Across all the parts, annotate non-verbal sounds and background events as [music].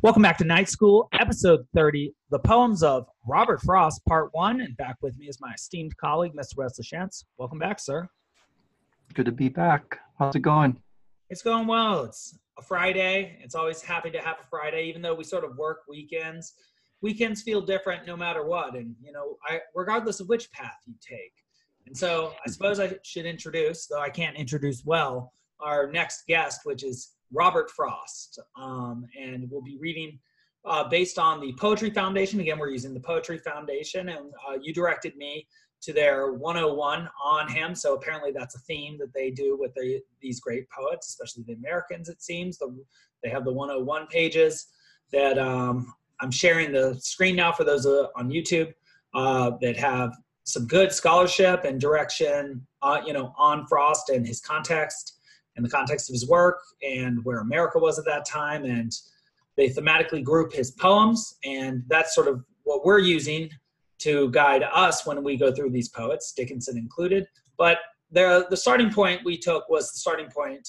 Welcome back to Night School, episode 30, The Poems of Robert Frost, part one. And back with me is my esteemed colleague, Mr. Wesley Shantz. Welcome back, sir. Good to be back. How's it going? It's going well. It's a Friday. It's always happy to have a Friday, even though we sort of work weekends. Weekends feel different no matter what. And, you know, I, regardless of which path you take. And so I suppose I should introduce, though I can't introduce well, our next guest, which is Robert Frost. Um, and we'll be reading uh, based on the Poetry Foundation. Again, we're using the Poetry Foundation, and uh, you directed me to their 101 on him. So apparently that's a theme that they do with the, these great poets, especially the Americans, it seems. The, they have the 101 pages that um, I'm sharing the screen now for those uh, on YouTube uh, that have some good scholarship and direction, uh, you know, on Frost and his context in the context of his work and where America was at that time. And they thematically group his poems, and that's sort of what we're using to guide us when we go through these poets, Dickinson included. But the, the starting point we took was the starting point,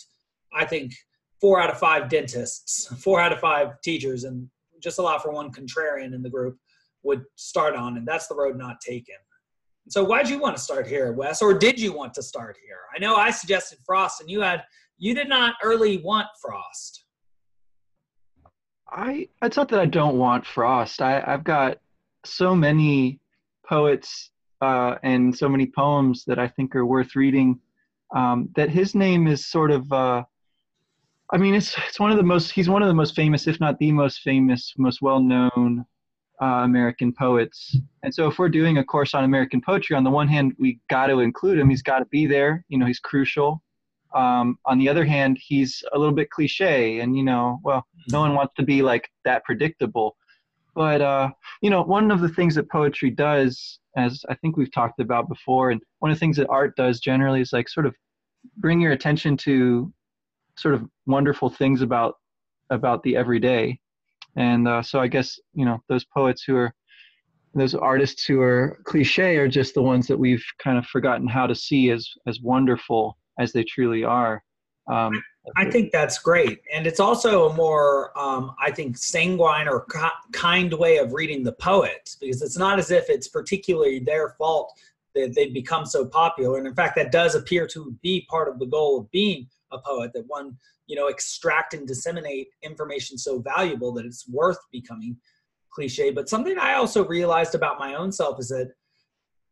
I think, four out of five dentists, [laughs] four out of five teachers, and just allow for one contrarian in the group would start on, and that's the road not taken. So why'd you want to start here, Wes, or did you want to start here? I know I suggested Frost, and you had you did not early want Frost. I it's not that I don't want Frost. I I've got so many poets uh, and so many poems that I think are worth reading. Um, that his name is sort of. Uh, I mean, it's it's one of the most. He's one of the most famous, if not the most famous, most well known uh, American poets. And so, if we're doing a course on American poetry, on the one hand, we got to include him. He's got to be there. You know, he's crucial. Um, on the other hand, he's a little bit cliche, and you know, well, no one wants to be like that predictable. But uh, you know, one of the things that poetry does, as I think we've talked about before, and one of the things that art does generally is like sort of bring your attention to sort of wonderful things about about the everyday and uh, so I guess you know those poets who are those artists who are cliche are just the ones that we've kind of forgotten how to see as as wonderful as they truly are. Um, I think that's great, and it's also a more, um, I think, sanguine or kind way of reading the poet because it's not as if it's particularly their fault that they've become so popular, and in fact, that does appear to be part of the goal of being a poet that one you know extract and disseminate information so valuable that it's worth becoming cliche. But something i also realized about my own self is that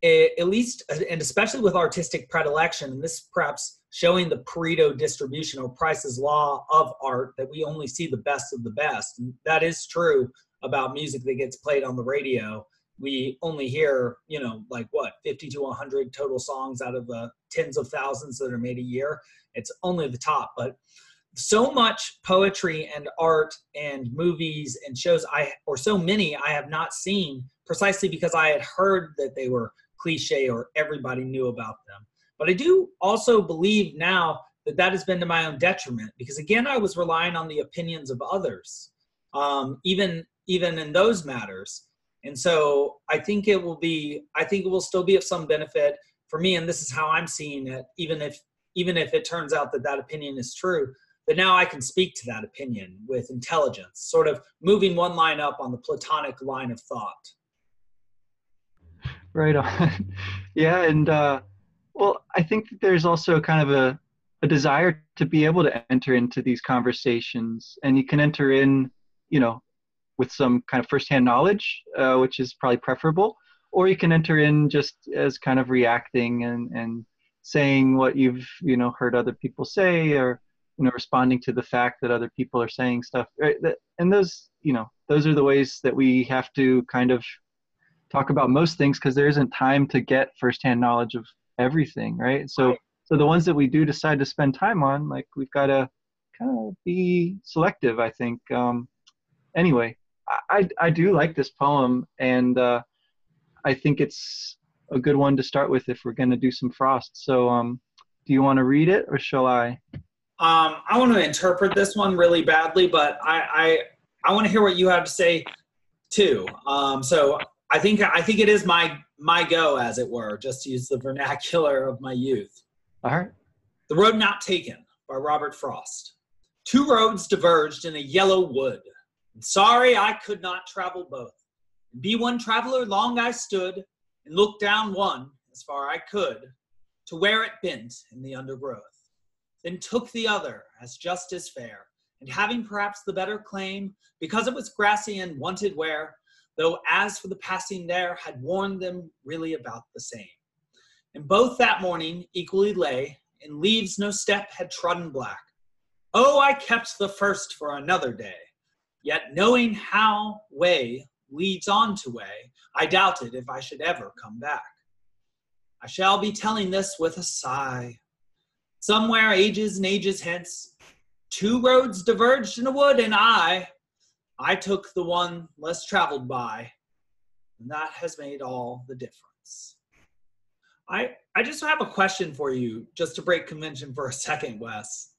it, at least and especially with artistic predilection and this perhaps showing the pareto distribution or price's law of art that we only see the best of the best. And that is true about music that gets played on the radio. We only hear you know like what 50 to 100 total songs out of the tens of thousands that are made a year it's only the top but so much poetry and art and movies and shows I or so many I have not seen precisely because I had heard that they were cliche or everybody knew about them. But I do also believe now that that has been to my own detriment because again I was relying on the opinions of others, um, even even in those matters. And so I think it will be I think it will still be of some benefit for me, and this is how I'm seeing it, even if even if it turns out that that opinion is true but now I can speak to that opinion with intelligence, sort of moving one line up on the Platonic line of thought. Right on. [laughs] yeah, and uh, well, I think that there's also kind of a, a desire to be able to enter into these conversations, and you can enter in, you know, with some kind of firsthand knowledge, uh, which is probably preferable, or you can enter in just as kind of reacting and and saying what you've you know heard other people say or you know responding to the fact that other people are saying stuff right? and those you know those are the ways that we have to kind of talk about most things because there isn't time to get firsthand knowledge of everything right so right. so the ones that we do decide to spend time on like we've got to kind of be selective i think um anyway i i do like this poem and uh i think it's a good one to start with if we're going to do some frost so um do you want to read it or shall i um, I want to interpret this one really badly, but I I, I want to hear what you have to say too. Um, so I think I think it is my my go, as it were, just to use the vernacular of my youth. All right. The Road Not Taken by Robert Frost. Two roads diverged in a yellow wood. And sorry I could not travel both. And be one traveler long I stood, and looked down one, as far I could, to where it bent in the undergrowth. Then took the other as just as fair, and having perhaps the better claim, because it was grassy and wanted wear, though as for the passing there, had warned them really about the same. And both that morning equally lay, in leaves no step had trodden black. Oh, I kept the first for another day. Yet knowing how way leads on to way, I doubted if I should ever come back. I shall be telling this with a sigh. Somewhere ages and ages hence, two roads diverged in a wood, and I, I took the one less traveled by, and that has made all the difference. I, I just have a question for you, just to break convention for a second, Wes.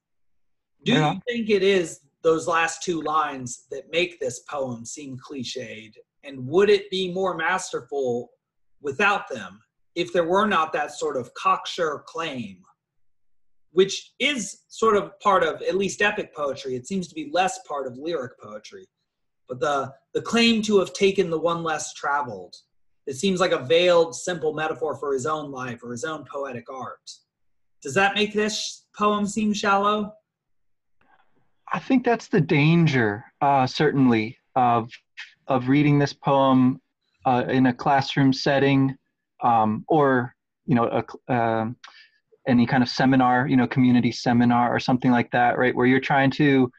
Do yeah. you think it is those last two lines that make this poem seem cliched? And would it be more masterful without them if there were not that sort of cocksure claim, which is sort of part of at least epic poetry? It seems to be less part of lyric poetry. But the, the claim to have taken the one less traveled it seems like a veiled, simple metaphor for his own life or his own poetic art. Does that make this poem seem shallow? I think that's the danger, uh, certainly, of of reading this poem uh, in a classroom setting, um, or you know, a, uh, any kind of seminar, you know, community seminar or something like that, right? Where you're trying to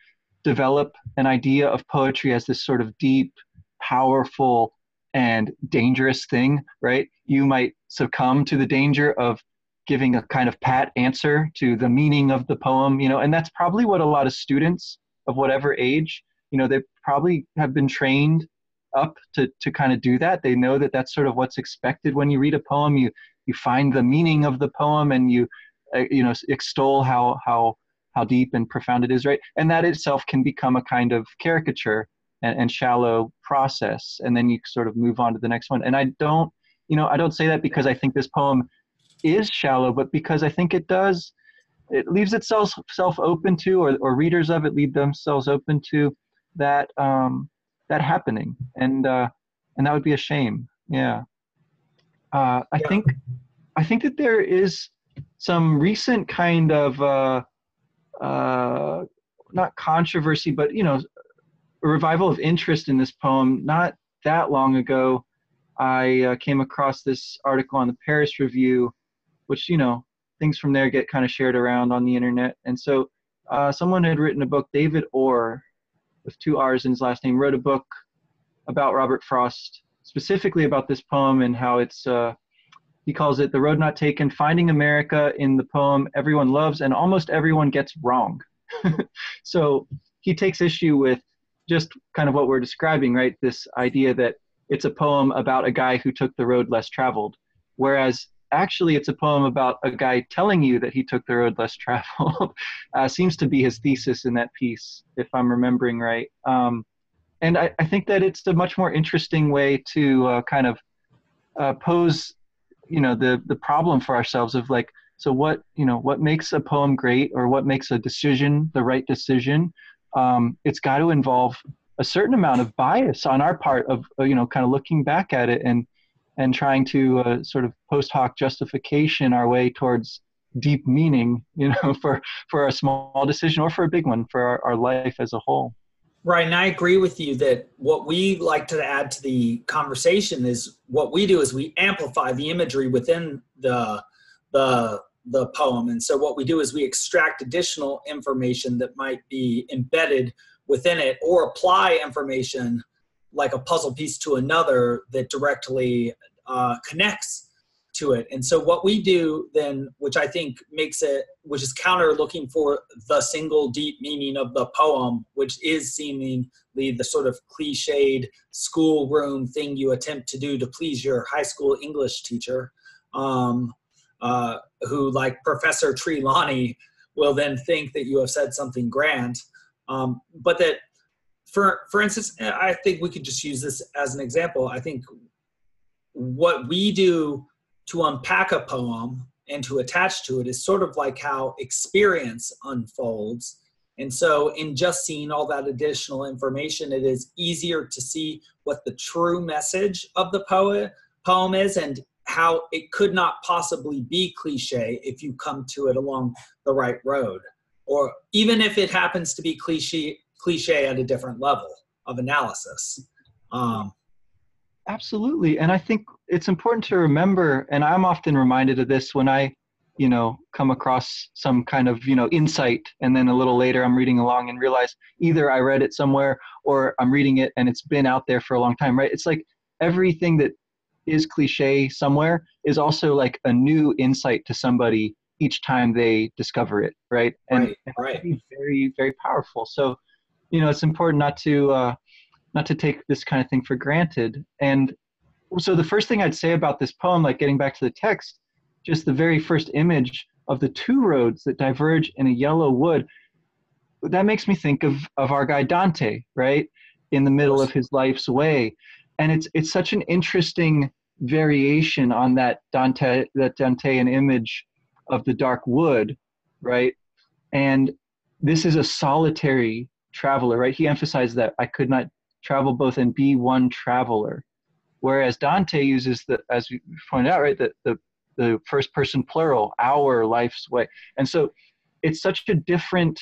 develop an idea of poetry as this sort of deep, powerful, and dangerous thing, right? You might succumb to the danger of giving a kind of pat answer to the meaning of the poem, you know, and that's probably what a lot of students of whatever age, you know, they probably have been trained up to, to kind of do that. They know that that's sort of what's expected when you read a poem. You you find the meaning of the poem and you uh, you know extol how how how deep and profound it is, right? And that itself can become a kind of caricature and, and shallow process and then you sort of move on to the next one and i don't you know i don't say that because i think this poem is shallow but because i think it does it leaves itself self open to or, or readers of it leave themselves open to that um that happening and uh and that would be a shame yeah uh i yeah. think i think that there is some recent kind of uh uh not controversy but you know a revival of interest in this poem. Not that long ago, I uh, came across this article on the Paris Review, which, you know, things from there get kind of shared around on the internet. And so uh, someone had written a book, David Orr, with two R's in his last name, wrote a book about Robert Frost, specifically about this poem and how it's, uh, he calls it The Road Not Taken, Finding America in the poem everyone loves and almost everyone gets wrong. [laughs] so he takes issue with just kind of what we're describing, right? This idea that it's a poem about a guy who took the road less traveled, whereas actually it's a poem about a guy telling you that he took the road less traveled. [laughs] uh, seems to be his thesis in that piece, if I'm remembering right. Um, and I, I, think that it's a much more interesting way to uh, kind of uh, pose, you know, the the problem for ourselves of like, so what, you know, what makes a poem great, or what makes a decision the right decision, um, it's got to involve a certain amount of bias on our part of uh, you know kind of looking back at it and and trying to uh, sort of post hoc justification our way towards deep meaning you know [laughs] for for a small decision or for a big one for our, our life as a whole right and i agree with you that what we like to add to the conversation is what we do is we amplify the imagery within the the the poem. And so what we do is we extract additional information that might be embedded within it or apply information like a puzzle piece to another that directly uh, connects to it. And so what we do then, which I think makes it, which is counter looking for the single deep meaning of the poem, which is seemingly the sort of cliched schoolroom thing you attempt to do to please your high school English teacher. Um, uh, who, like Professor Trelawney, will then think that you have said something grand. Um, but that, for for instance, I think we could just use this as an example. I think what we do to unpack a poem and to attach to it is sort of like how experience unfolds And so, in just seeing all that additional information, it is easier to see what the true message of the poet poem is and how it could not possibly be cliche if you come to it along the right road, or even if it happens to be cliche cliche at a different level of analysis. Um, Absolutely, and I think it's important to remember, and I'm often reminded of this when I you know come across some kind of you know insight and then a little later i'm reading along and realize either i read it somewhere or i'm reading it and it's been out there for a long time right it's like everything that is cliche somewhere is also like a new insight to somebody each time they discover it right and, right, right. very very powerful so you know it's important not to uh not to take this kind of thing for granted and so the first thing i'd say about this poem like getting back to the text just the very first image of the two roads that diverge in a yellow wood, that makes me think of, of our guy Dante, right? In the middle of his life's way. And it's it's such an interesting variation on that Dante that Dantean image of the dark wood, right? And this is a solitary traveler, right? He emphasized that I could not travel both and be one traveler. Whereas Dante uses the, as you pointed out, right, the, the the first person plural, our life's way. And so it's such a different,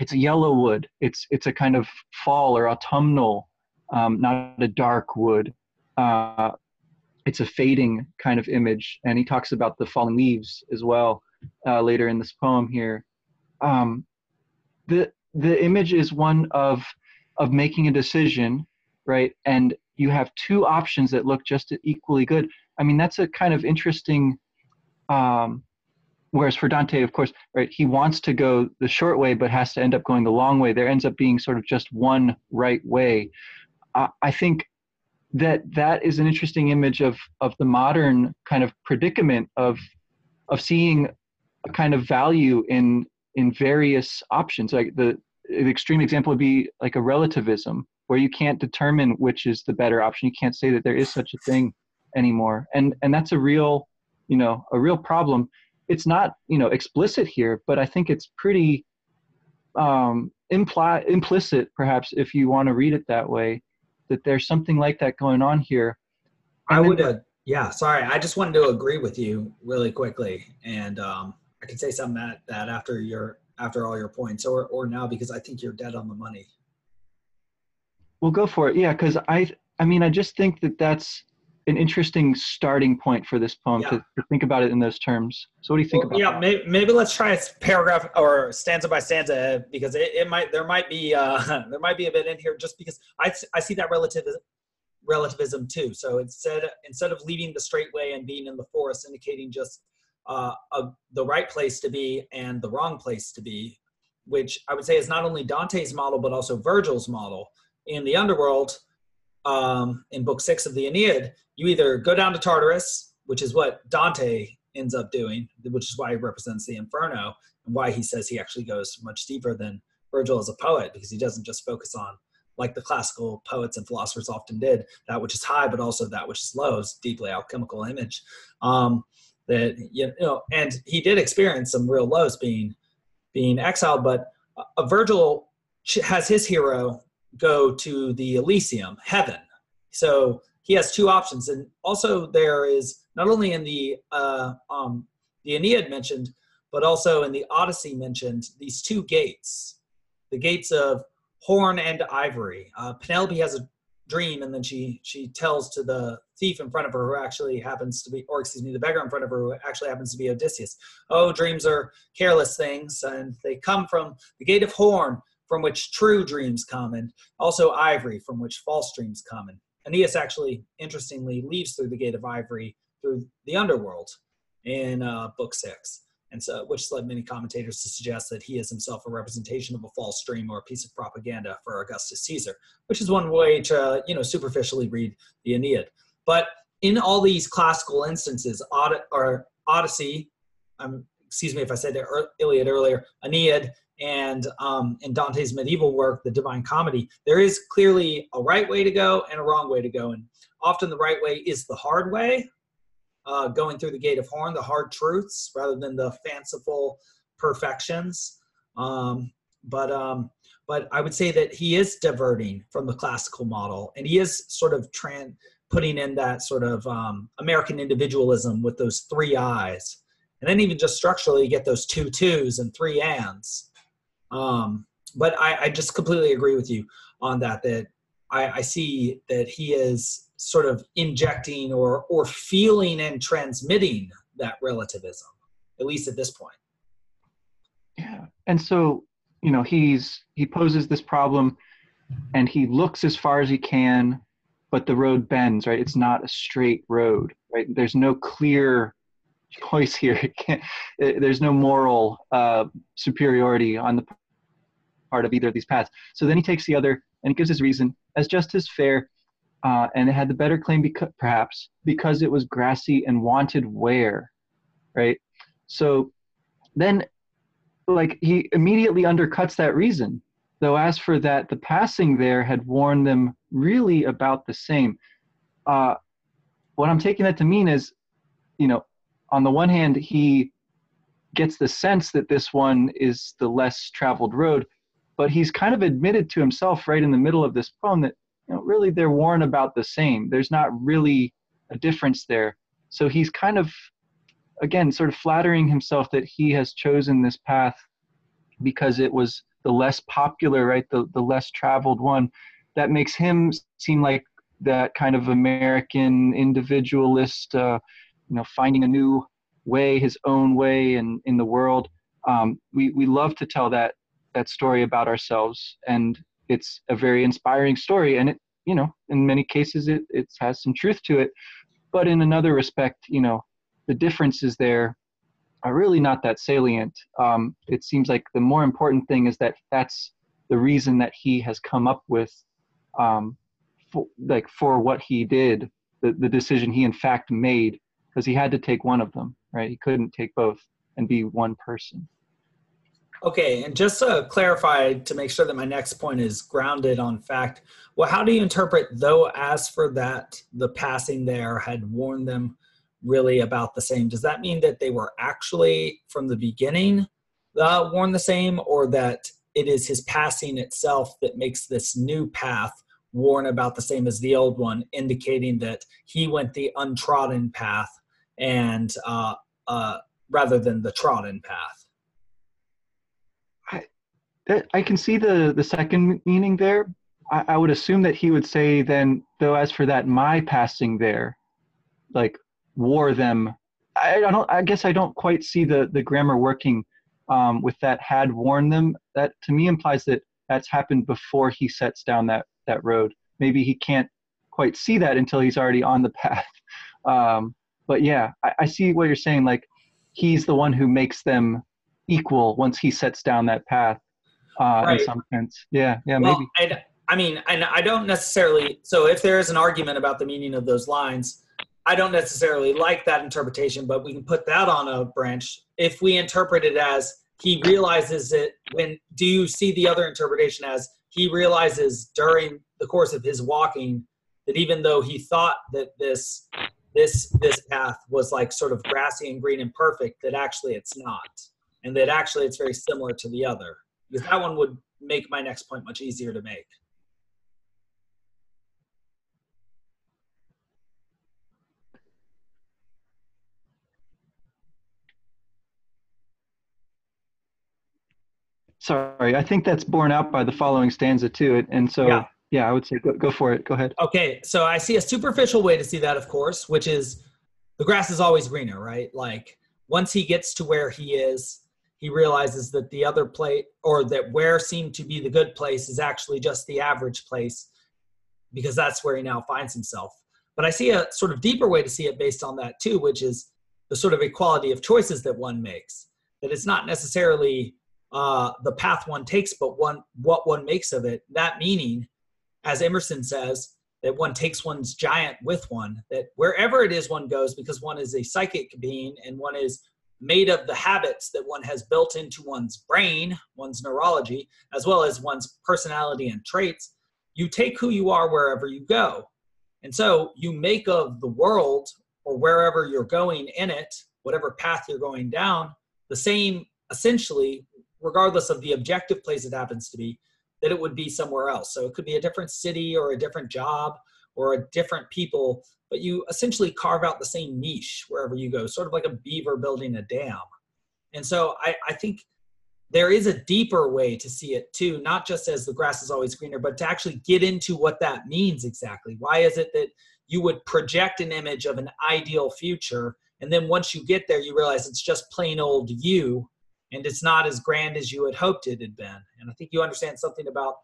it's a yellow wood. It's, it's a kind of fall or autumnal, um, not a dark wood. Uh, it's a fading kind of image. And he talks about the falling leaves as well uh, later in this poem here. Um, the, the image is one of, of making a decision, right? And you have two options that look just equally good I mean, that's a kind of interesting. Um, whereas for Dante, of course, right, he wants to go the short way, but has to end up going the long way. There ends up being sort of just one right way. Uh, I think that that is an interesting image of of the modern kind of predicament of of seeing a kind of value in in various options. Like the, the extreme example would be like a relativism, where you can't determine which is the better option. You can't say that there is such a thing anymore. And and that's a real you know a real problem. It's not you know explicit here but i think it's pretty um imply implicit perhaps if you want to read it that way that there's something like that going on here. And i would uh, yeah sorry i just wanted to agree with you really quickly. And um i can say something that that after your after all your points or or now because i think you're dead on the money well go for it yeah because i i mean i just think that that's an interesting starting point for this poem yeah. to, to, think about it in those terms. So what do you think well, about? Yeah, maybe, maybe, let's try a paragraph or stanza by stanza because it, it might there might be uh, [laughs] there might be a bit in here just because I, I see that relative relativism too. So instead instead of leading the straight way and being in the forest, indicating just uh, a, the right place to be and the wrong place to be, which I would say is not only Dante's model but also Virgil's model in the underworld um, in book six of the Aeneid, you either go down to Tartarus, which is what Dante ends up doing, which is why he represents the Inferno, and why he says he actually goes much deeper than Virgil as a poet, because he doesn't just focus on, like the classical poets and philosophers often did, that which is high, but also that which is low, is deeply alchemical image. Um, that you know, and he did experience some real lows being being exiled, but a Virgil has his hero go to the Elysium, heaven. So he has two options, and also there is not only in the uh, um, the Aeneid mentioned, but also in the Odyssey mentioned these two gates, the gates of horn and ivory. Uh, Penelope has a dream, and then she she tells to the thief in front of her, who actually happens to be, or excuse me, the beggar in front of her, who actually happens to be Odysseus. Oh, dreams are careless things, and they come from the gate of horn from which true dreams come, and also ivory, from which false dreams come. And Aeneas actually, interestingly, leaves through the gate of ivory through the underworld in uh, book six. And so, which led many commentators to suggest that he is himself a representation of a false dream or a piece of propaganda for Augustus Caesar, which is one way to, you know, superficially read the Aeneid. But in all these classical instances, or Odyssey, um, excuse me if I said the Iliad earlier, Aeneid, and um, in Dante's medieval work, The Divine Comedy, there is clearly a right way to go and a wrong way to go. And often the right way is the hard way, uh, going through the gate of horn, the hard truths, rather than the fanciful perfections. Um, but um, but I would say that he is diverting from the classical model, and he is sort of tran- putting in that sort of um, American individualism with those three I's, and then even just structurally, you get those two twos and three ands. Um, but I, I, just completely agree with you on that. That I, I see that he is sort of injecting or or feeling and transmitting that relativism, at least at this point. Yeah, and so you know he's he poses this problem and he looks as far as he can but the road bends right? It's not a straight road right? There's no clear choice here. [laughs] It, there's no moral uh, superiority on the part of either of these paths. So then he takes the other and gives his reason. As just as fair uh, and it had the better claim because, perhaps because it was grassy and wanted wear right so then like he immediately undercuts that reason. Though as for that, the passing there had worn them really about the same. Uh, what I'm taking that to mean is, you know, on the one hand, he gets the sense that this one is the less traveled road, but he's kind of admitted to himself right in the middle of this poem that, you know, really they're worn about the same. There's not really a difference there. So he's kind of again, sort of flattering himself that he has chosen this path because it was the less popular, right, the, the less traveled one. That makes him seem like that kind of American individualist, uh, you know, finding a new way, his own way in, in the world. Um, we, we love to tell that, that story about ourselves, and it's a very inspiring story. And it, you know, in many cases, it, it has some truth to it. But in another respect, you know, the differences there are really not that salient. Um, it seems like the more important thing is that that's the reason that he has come up with, um, for, like for what he did, the, the decision he in fact made, because he had to take one of them, right? He couldn't take both and be one person. Okay, and just to clarify, to make sure that my next point is grounded on fact, well, how do you interpret though, as for that, the passing there had warned them really about the same. Does that mean that they were actually from the beginning uh, worn the same, or that it is his passing itself that makes this new path worn about the same as the old one, indicating that he went the untrodden path and uh, uh, rather than the trodden path? I, I can see the the second meaning there. I, I would assume that he would say then, though, as for that, my passing there, like wore them. I, I don't. I guess I don't quite see the the grammar working um, with that had worn them. That to me implies that that's happened before he sets down that that road. Maybe he can't quite see that until he's already on the [laughs] path. Um, but yeah, I, I see what you're saying. Like he's the one who makes them equal once he sets down that path. Uh, right. In some sense, yeah, yeah, well, maybe. I, I mean, and I don't necessarily. So if there is an argument about the meaning of those lines, I don't necessarily like that interpretation, but we can put that on a branch. If we interpret it as he realizes it when do you see the other interpretation as he realizes during the course of his walking that even though he thought that this this this path was like sort of grassy and green and perfect that actually it's not and that actually it's very similar to the other because that one would make my next point much easier to make Sorry, I think that's borne out by the following stanza too. And so, yeah, yeah I would say go, go for it. Go ahead. Okay, so I see a superficial way to see that, of course, which is the grass is always greener, right? Like once he gets to where he is, he realizes that the other place or that where seemed to be the good place is actually just the average place because that's where he now finds himself. But I see a sort of deeper way to see it based on that too, which is the sort of equality of choices that one makes. That it's not necessarily uh, the path one takes, but one what one makes of it. That meaning, as Emerson says, that one takes one's giant with one. That wherever it is one goes, because one is a psychic being and one is made of the habits that one has built into one's brain, one's neurology, as well as one's personality and traits. You take who you are wherever you go. And so you make of the world or wherever you're going in it, whatever path you're going down, the same essentially regardless of the objective place it happens to be, that it would be somewhere else. So it could be a different city or a different job or a different people, but you essentially carve out the same niche wherever you go, sort of like a beaver building a dam. And so I, I think there is a deeper way to see it too, not just as the grass is always greener, but to actually get into what that means exactly. Why is it that you would project an image of an ideal future, and then once you get there, you realize it's just plain old you, and it's not as grand as you had hoped it had been. And I think you understand something about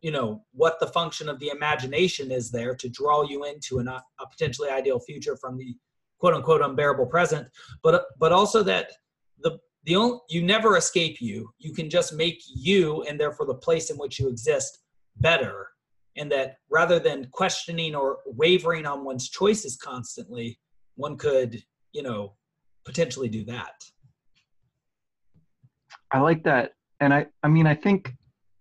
you know what the function of the imagination is there to draw you into an, uh, a potentially ideal future from the quote unquote unbearable present. But uh, but also that the the only you never escape you. You can just make you and therefore the place in which you exist better. And that rather than questioning or wavering on one's choices constantly one could you know potentially do that. I like that. And i i mean i think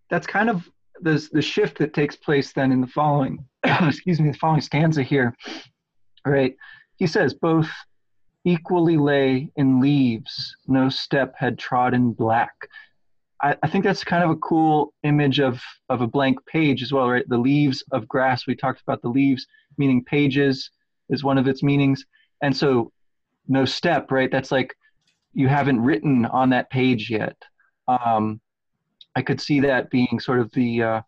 that's kind of the the shift that takes place then in the following [coughs] excuse me the following stanza here right? he says both equally lay in leaves, no step had trodden black. I, I, think that's kind of a cool image of, of a blank page as well, right? The leaves of grass, we talked about the leaves, meaning pages is one of its meanings. And so no step, right? That's like you haven't written on that page yet. Um, I could see that being sort of the uh,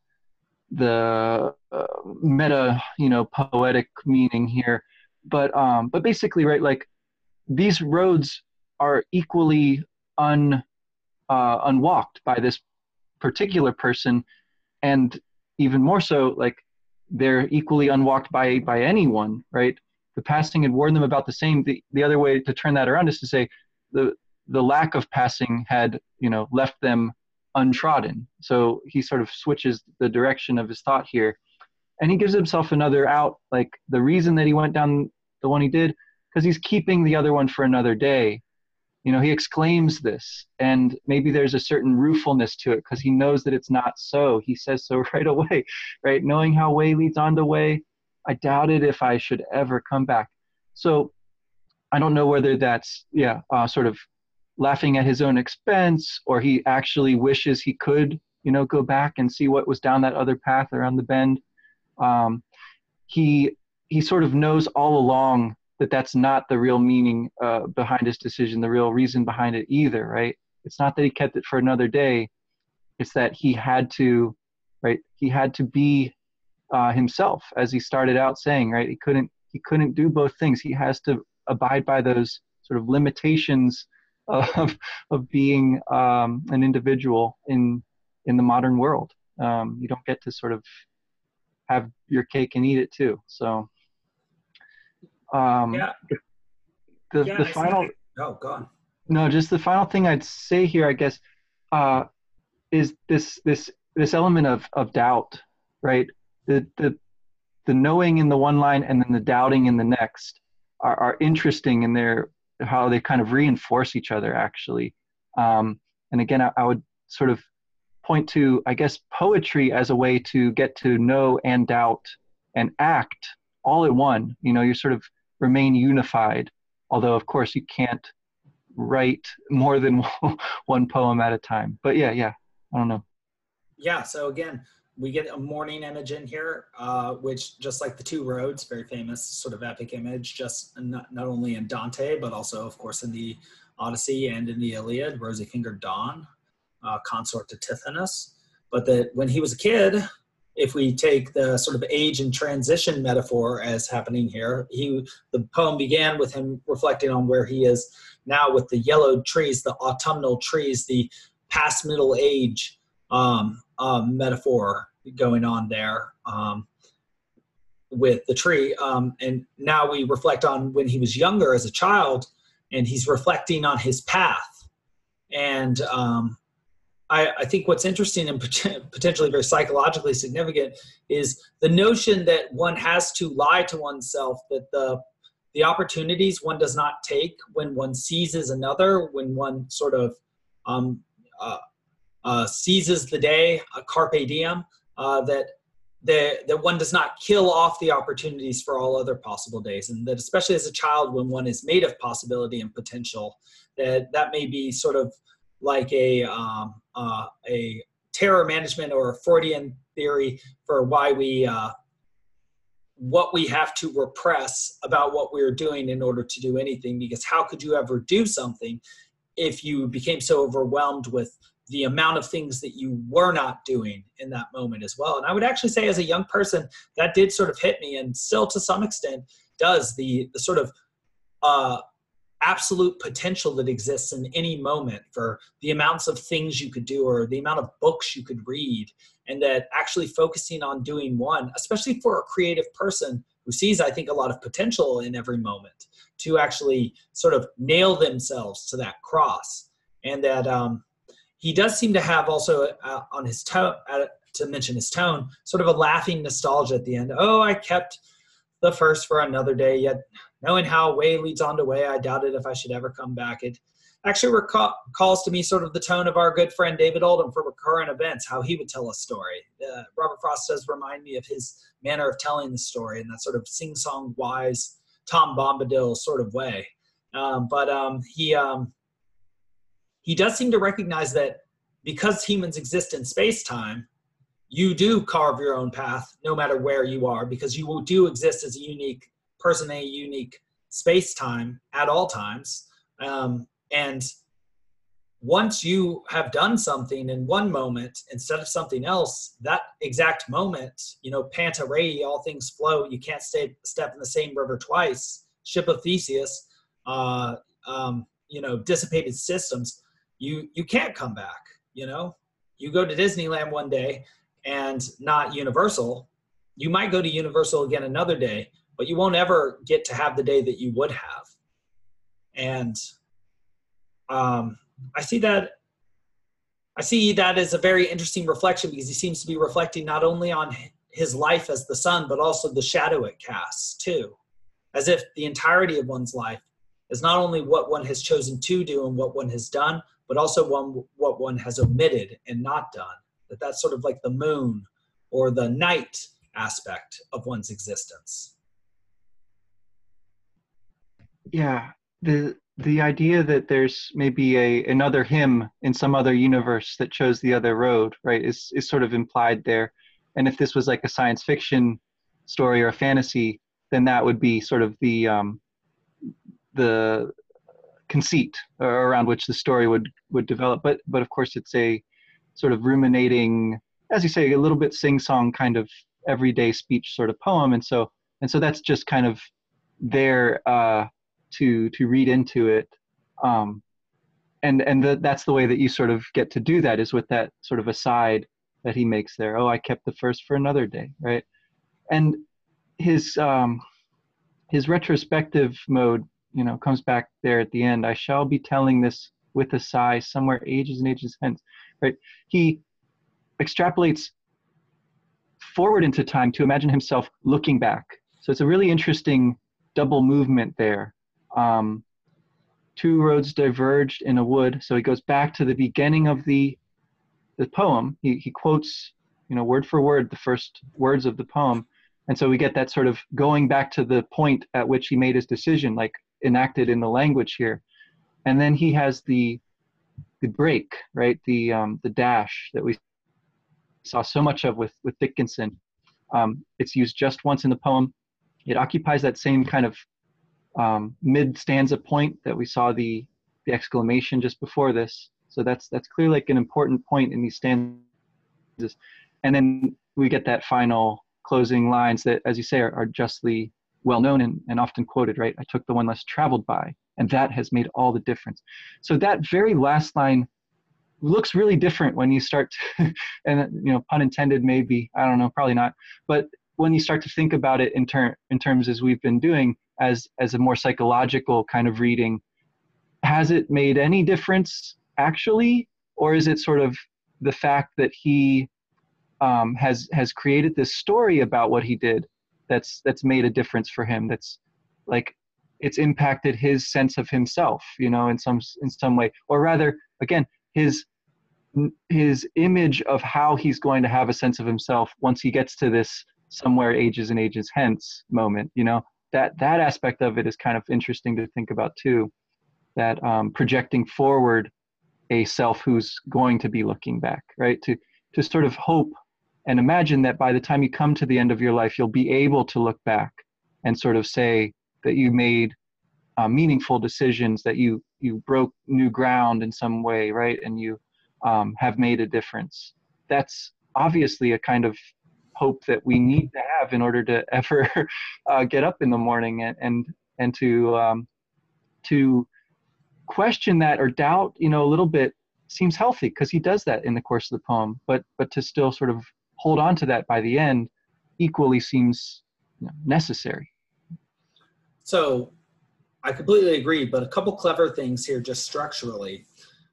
the uh, meta, you know, poetic meaning here. But um, but basically, right, like these roads are equally un uh, unwalked by this particular person, and even more so, like they're equally unwalked by by anyone, right? The passing had warned them about the same. The, the other way to turn that around is to say the the lack of passing had you know left them untrodden. So he sort of switches the direction of his thought here, and he gives himself another out. Like the reason that he went down the one he did because he's keeping the other one for another day. You know, he exclaims this, and maybe there's a certain ruefulness to it because he knows that it's not so. He says so [laughs] right away, right? Knowing how way leads on to way, I doubted if I should ever come back. So I don't know whether that's, yeah, uh, sort of laughing at his own expense or he actually wishes he could, you know, go back and see what was down that other path around the bend. Um, he he sort of knows all along that that's not the real meaning uh, behind his decision, the real reason behind it either, right? It's not that he kept it for another day. It's that he had to, right? He had to be uh, himself, as he started out saying, right? He couldn't he couldn't do both things. He has to abide by those sort of limitations of of being um, an individual in in the modern world. Um, you don't get to sort of have your cake and eat it too. So um, yeah. The, yeah, the final. Oh, go on. No, just the final thing I'd say here, I guess, uh, is this this this element of of doubt, right? The the the knowing in the one line and then the doubting in the next are, are interesting in their how they kind of reinforce each other actually. Um, and again, I, I would sort of point to I guess poetry as a way to get to know and doubt and act all at one. You know, you're sort of remain unified. Although, of course, you can't write more than [laughs] one poem at a time. But yeah, yeah, I don't know. Yeah, so again, we get a morning image in here, uh, which just like the two roads, very famous sort of epic image, just not, not only in Dante, but also, of course, in the Odyssey and in the Iliad, rosy fingered dawn, uh, consort to Tithonus. But that when he was a kid, if we take the sort of age and transition metaphor as happening here, he the poem began with him reflecting on where he is now with the yellowed trees, the autumnal trees, the past middle age um, um, metaphor going on there um, with the tree. Um, and now we reflect on when he was younger as a child, and he's reflecting on his path. And um, I, I think what's interesting and potentially very psychologically significant is the notion that one has to lie to oneself that the the opportunities one does not take when one seizes another, when one sort of um, uh, uh, seizes the day, a carpe diem, uh, that that that one does not kill off the opportunities for all other possible days, and that especially as a child, when one is made of possibility and potential, that that may be sort of like a um, uh, a terror management or a Freudian theory for why we uh, what we have to repress about what we're doing in order to do anything. Because how could you ever do something if you became so overwhelmed with the amount of things that you were not doing in that moment as well. And i would actually say as a young person that did sort of hit me and still to some extent does the the sort of uh, absolute potential that exists in any moment for the amounts of things you could do or the amount of books you could read. And that actually focusing on doing one especially for a creative person who sees i think a lot of potential in every moment to actually sort of nail themselves to that cross. And that um, he does seem to have also uh, on his tone uh, to mention his tone sort of a laughing nostalgia at the end oh i kept the first for another day yet knowing how way leads on to way i doubted if i should ever come back it actually recalls to me sort of the tone of our good friend David Oldham for recurrent events, how he would tell a story. Uh, Robert Frost does remind me of his manner of telling the story in that sort of sing-song wise Tom Bombadil sort of way. Um, but um, he um, he does seem to recognize that because humans exist in space-time, you do carve your own path no matter where you are because you do exist as a unique person in a unique space-time at all times. Um, and once you have done something in one moment instead of something else, that exact moment, you know, panta all things flow. You can't stay, step in the same river twice. Ship of Theseus, uh, um, you know, dissipated systems. You you can't come back. You know, you go to Disneyland one day and not Universal. You might go to Universal again another day, but you won't ever get to have the day that you would have. And um, I see that I see that as a very interesting reflection because he seems to be reflecting not only on his life as the sun, but also the shadow it casts too, as if the entirety of one's life is not only what one has chosen to do and what one has done, but also one what one has omitted and not done. That that's sort of like the moon or the night aspect of one's existence. Yeah, the the idea that there's maybe a another him in some other universe that chose the other road right is is sort of implied there and if this was like a science fiction story or a fantasy then that would be sort of the um, the conceit around which the story would would develop. But but of course it's a sort of ruminating as you say a little bit sing song kind of everyday speech sort of poem. And so and so that's just kind of there uh to to read into it. Um, and and the, that's the way that you sort of get to do that is with that sort of aside that he makes there. Oh i kept the first for another day right? And his um his retrospective mode you know comes back there at the end i shall be telling this with a sigh somewhere ages and ages hence right he extrapolates forward into time to imagine himself looking back so it's a really interesting double movement there um, two roads diverged in a wood. So he goes back to the beginning of the the poem. He he quotes, you know, word for word the first words of the poem, and so we get that sort of going back to the point at which he made his decision, like enacted in the language here. And then he has the the break, right? The um, the dash that we saw so much of with with Dickinson. Um, it's used just once in the poem. It occupies that same kind of um, mid stanza point that we saw the the exclamation just before this. So that's that's clearly like an important point in these stanzas. And then we get that final closing lines that, as you say, are, are justly well known and, and often quoted, right? I took the one less traveled by, and that has made all the difference. So that very last line looks really different when you start to, [laughs] and you know, pun intended, maybe, I don't know, probably not. But when you start to think about it in, ter- in terms as we've been doing, as as a more psychological kind of reading has it made any difference actually or is it sort of the fact that he um, has has created this story about what he did that's that's made a difference for him that's like it's impacted his sense of himself you know in some in some way or rather again his his image of how he's going to have a sense of himself once he gets to this somewhere ages and ages hence moment you know that that aspect of it is kind of interesting to think about too that um, projecting forward a self who's going to be looking back, right? To to sort of hope and imagine that by the time you come to the end of your life, you'll be able to look back and sort of say that you made uh, meaningful decisions, that you you broke new ground in some way, right? And you um, have made a difference. That's obviously a kind of hope that we need to have in order to [laughs] ever uh, get up in the morning and and, and to um, to question that or doubt, you know, a little bit seems healthy because he does that in the course of the poem. But but to still sort of hold on to that by the end equally seems you know, necessary. So I completely agree, but a couple clever things here just structurally.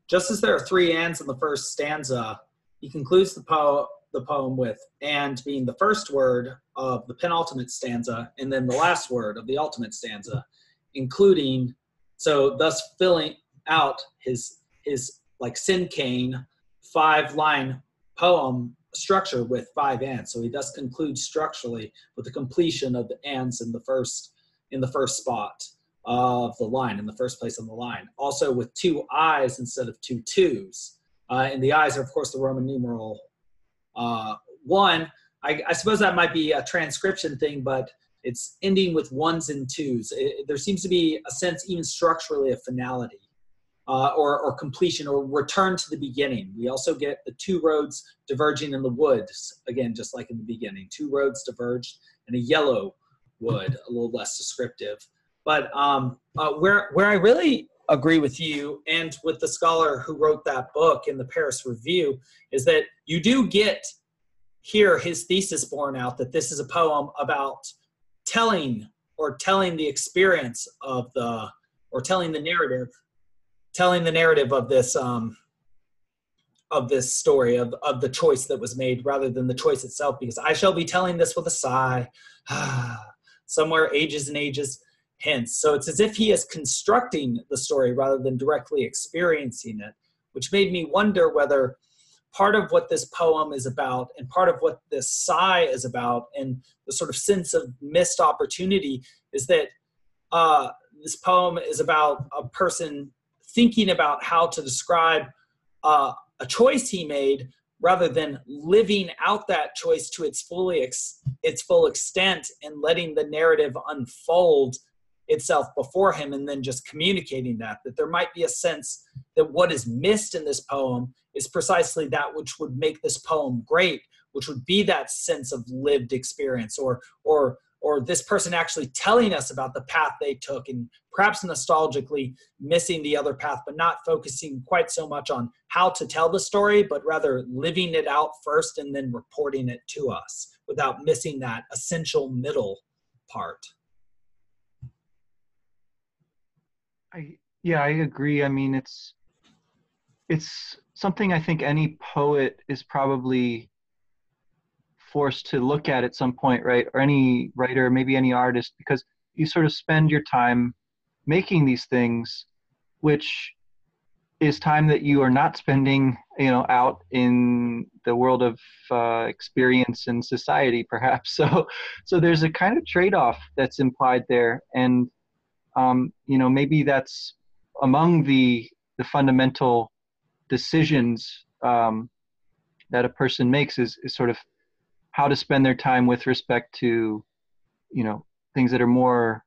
Just as there are three ands in the first stanza, he concludes the, po- the poem with and being the first word of the penultimate stanza and then the last word of the ultimate stanza, including, so thus filling out his, his like cinquain five line poem structure with five ands. So he does conclude structurally with the completion of the ands in the first in the first spot of the line, in the first place on the line. Also with two I's instead of two twos. Uh, and the I's are, of course, the Roman numeral uh, one. I, I, suppose that might be a transcription thing, but it's ending with ones and twos. It, there seems to be a sense, even structurally, of finality. Uh, or, or completion or return to the beginning. We also get the two roads diverging in the woods, again, just like in the beginning. Two roads diverged and a yellow wood, a little less descriptive. But um, uh, where where I really agree with you and with the scholar who wrote that book in the Paris Review is that you do get here his thesis borne out that this is a poem about telling or telling the experience of the or telling the narrative telling the narrative of this um, of this story of, of the choice that was made rather than the choice itself because i shall be telling this with a sigh [sighs] somewhere ages and ages hence. So it's as if he is constructing the story rather than directly experiencing it, which made me wonder whether part of what this poem is about and part of what this sigh is about and the sort of sense of missed opportunity is that uh, this poem is about a person thinking about how to describe uh, a choice he made rather than living out that choice to its fully ex- its full extent and letting the narrative unfold itself before him and then just communicating that that there might be a sense that what is missed in this poem is precisely that which would make this poem great which would be that sense of lived experience or or or this person actually telling us about the path they took and perhaps nostalgically missing the other path but not focusing quite so much on how to tell the story but rather living it out first and then reporting it to us without missing that essential middle part I yeah, I agree. I mean, it's it's something I think any poet is probably forced to look at at some point, right? Or any writer, maybe any artist, because you sort of spend your time making these things, which is time that you are not spending, you know, out in the world of uh, experience and society, perhaps. [laughs] So, so there's a kind of trade-off that's implied there, and um, you know maybe that's among the the fundamental decisions um, that a person makes is, is sort of how to spend their time with respect to you know things that are more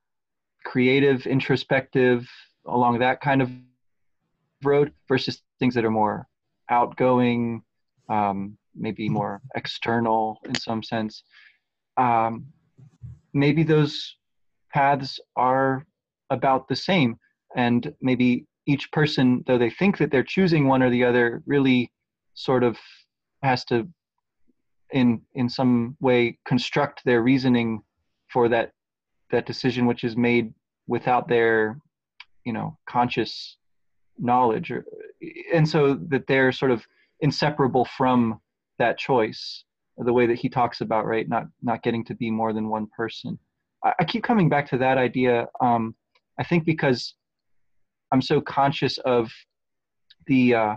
creative introspective along that kind of road versus things that are more outgoing um, maybe more external in some sense. Um, maybe those paths are about the same and maybe each person though they think that they're choosing one or the other really sort of has to in in some way construct their reasoning for that that decision which is made without their you know conscious knowledge or, and so that they're sort of inseparable from that choice the way that he talks about right not not getting to be more than one person. I, I keep coming back to that idea um, I think because I'm so conscious of the uh,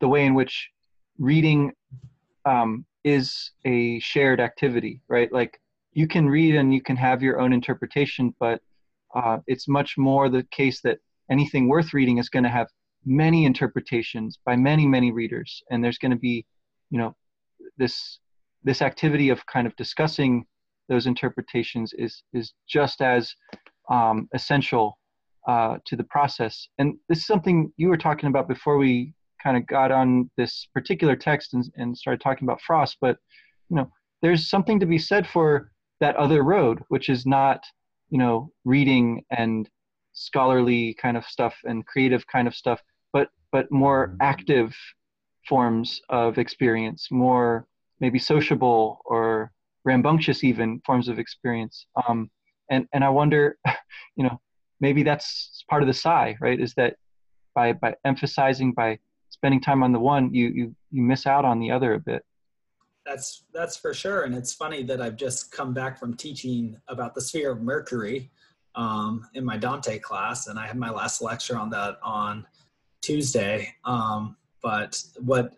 the way in which reading um, is a shared activity, right? Like you can read and you can have your own interpretation, but uh, it's much more the case that anything worth reading is going to have many interpretations by many many readers and there's going to be you know this this activity of kind of discussing those interpretations is is just as um, essential uh, to the process and this is something you were talking about before we kind of got on this particular text and, and started talking about frost but you know there's something to be said for that other road which is not you know reading and scholarly kind of stuff and creative kind of stuff but but more mm-hmm. active forms of experience more maybe sociable or rambunctious even forms of experience um, and and i wonder [laughs] you know maybe that's part of the sigh right is that by by emphasizing by spending time on the one you you you miss out on the other a bit. That's that's for sure. And it's funny that i've just come back from teaching about the sphere of mercury um, in my dante class. And i had my last lecture on that on tuesday. Um, but what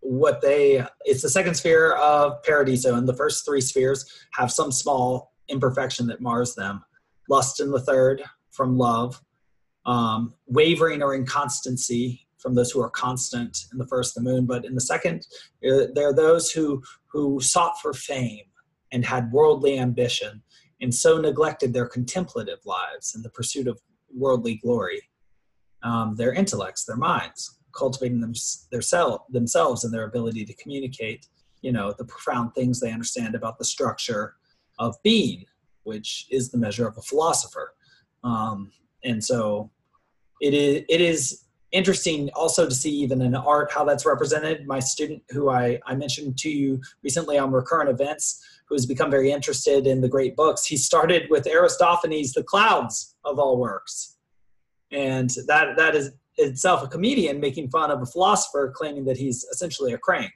what they it's the second sphere of paradiso. And the first three spheres have some small imperfection that mars them. Lust in the third from love. Um, wavering or inconstancy from those who are constant in the first the moon but in the second there are those who who sought for fame and had worldly ambition and so neglected their contemplative lives in the pursuit of worldly glory. Um, their intellects their minds cultivating them, their self, themselves and their ability to communicate you know the profound things they understand about the structure of being which is the measure of a philosopher. Um, and so it is it is interesting also to see even in art how that's represented. My student who I, I mentioned to you recently on recurrent events, who has become very interested in the great books, he started with Aristophanes' The Clouds of all works. And that that is itself a comedian making fun of a philosopher claiming that he's essentially a crank.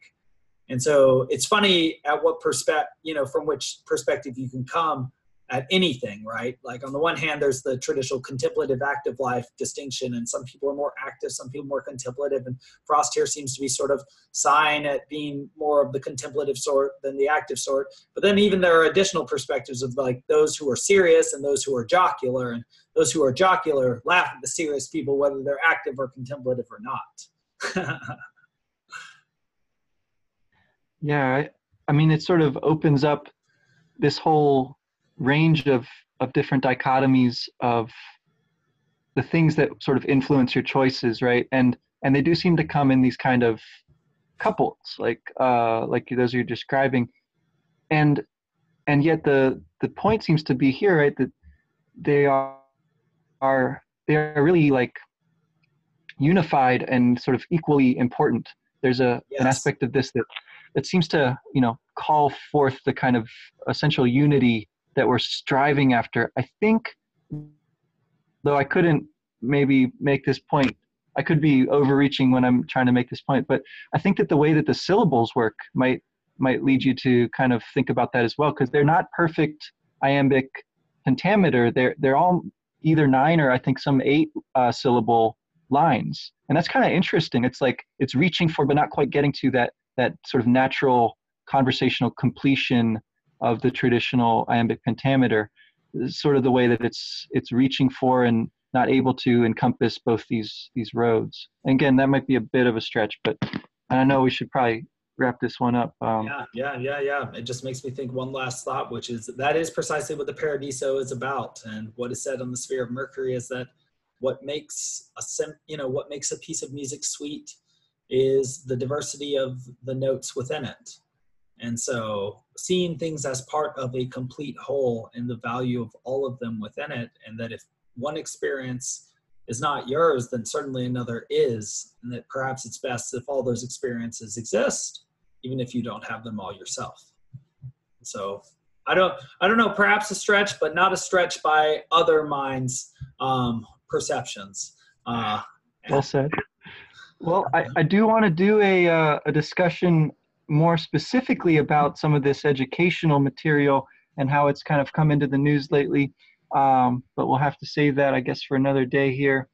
And so it's funny at what perspective, you know, from which perspective you can come at anything, right? Like on the one hand, there's the traditional contemplative active life distinction, and some people are more active, some people more contemplative. And Frost here seems to be sort of sign at being more of the contemplative sort than the active sort. But then even there are additional perspectives of like those who are serious and those who are jocular, and those who are jocular laugh at the serious people, whether they're active or contemplative or not. [laughs] yeah, I, I mean, it sort of opens up this whole range of of different dichotomies of the things that sort of influence your choices right? And and they do seem to come in these kind of couples like uh like those you're describing. And and yet the the point seems to be here right that they are are they are really like unified and sort of equally important. There's a yes. an aspect of this that that seems to you know call forth the kind of essential unity that we're striving after. I think, though I couldn't maybe make this point, I could be overreaching when I'm trying to make this point, but I think that the way that the syllables work might might lead you to kind of think about that as well, because they're not perfect iambic pentameter. They're they're all either nine or I think some eight uh, syllable lines, and that's kind of interesting. It's like it's reaching for, but not quite getting to that that sort of natural conversational completion of the traditional iambic pentameter sort of the way that it's it's reaching for and not able to encompass both these these roads. And again that might be a bit of a stretch but i know we should probably wrap this one up um, yeah yeah yeah yeah. It just makes me think one last thought which is that is precisely what the paradiso is about. And what is said on the sphere of mercury is that what makes a sim, you know what makes a piece of music sweet is the diversity of the notes within it and so seeing things as part of a complete whole and the value of all of them within it, and that if one experience is not yours, then certainly another is, and that perhaps it's best if all those experiences exist, even if you don't have them all yourself. So I don't, I don't know, perhaps a stretch, but not a stretch by other minds' um, perceptions. Uh, well said. Well, I, I do want to do a, uh, a discussion more specifically about some of this educational material and how it's kind of come into the news lately. Um, but we'll have to save that, I guess, for another day here.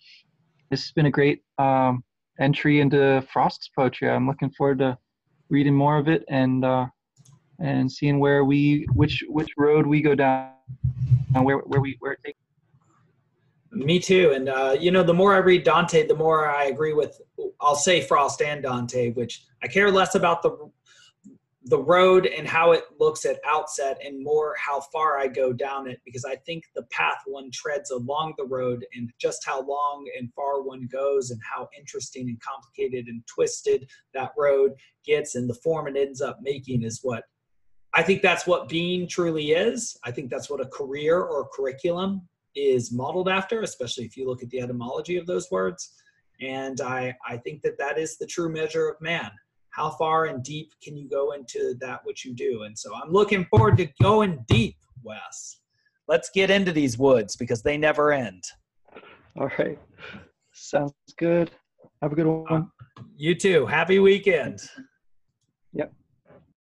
This has been a great um, entry into Frost's poetry. I'm looking forward to reading more of it and uh, and seeing where we which which road we go down and where where we where it takes. Me too. And, uh, you know, the more I read Dante, the more I agree with, I'll say Frost and Dante, which I care less about the the road and how it looks at outset and more how far I go down it because I think the path one treads along the road and just how long and far one goes and how interesting and complicated and twisted that road gets and the form it ends up making is what I think that's what being truly is. I think that's what a career or curriculum is modeled after, especially if you look at the etymology of those words. And I, I think that that is the true measure of man. How far and deep can you go into that which you do? And so I'm looking forward to going deep, Wes. Let's get into these woods because they never end. All right. Sounds good. Have a good one. You too. Happy weekend. Yep.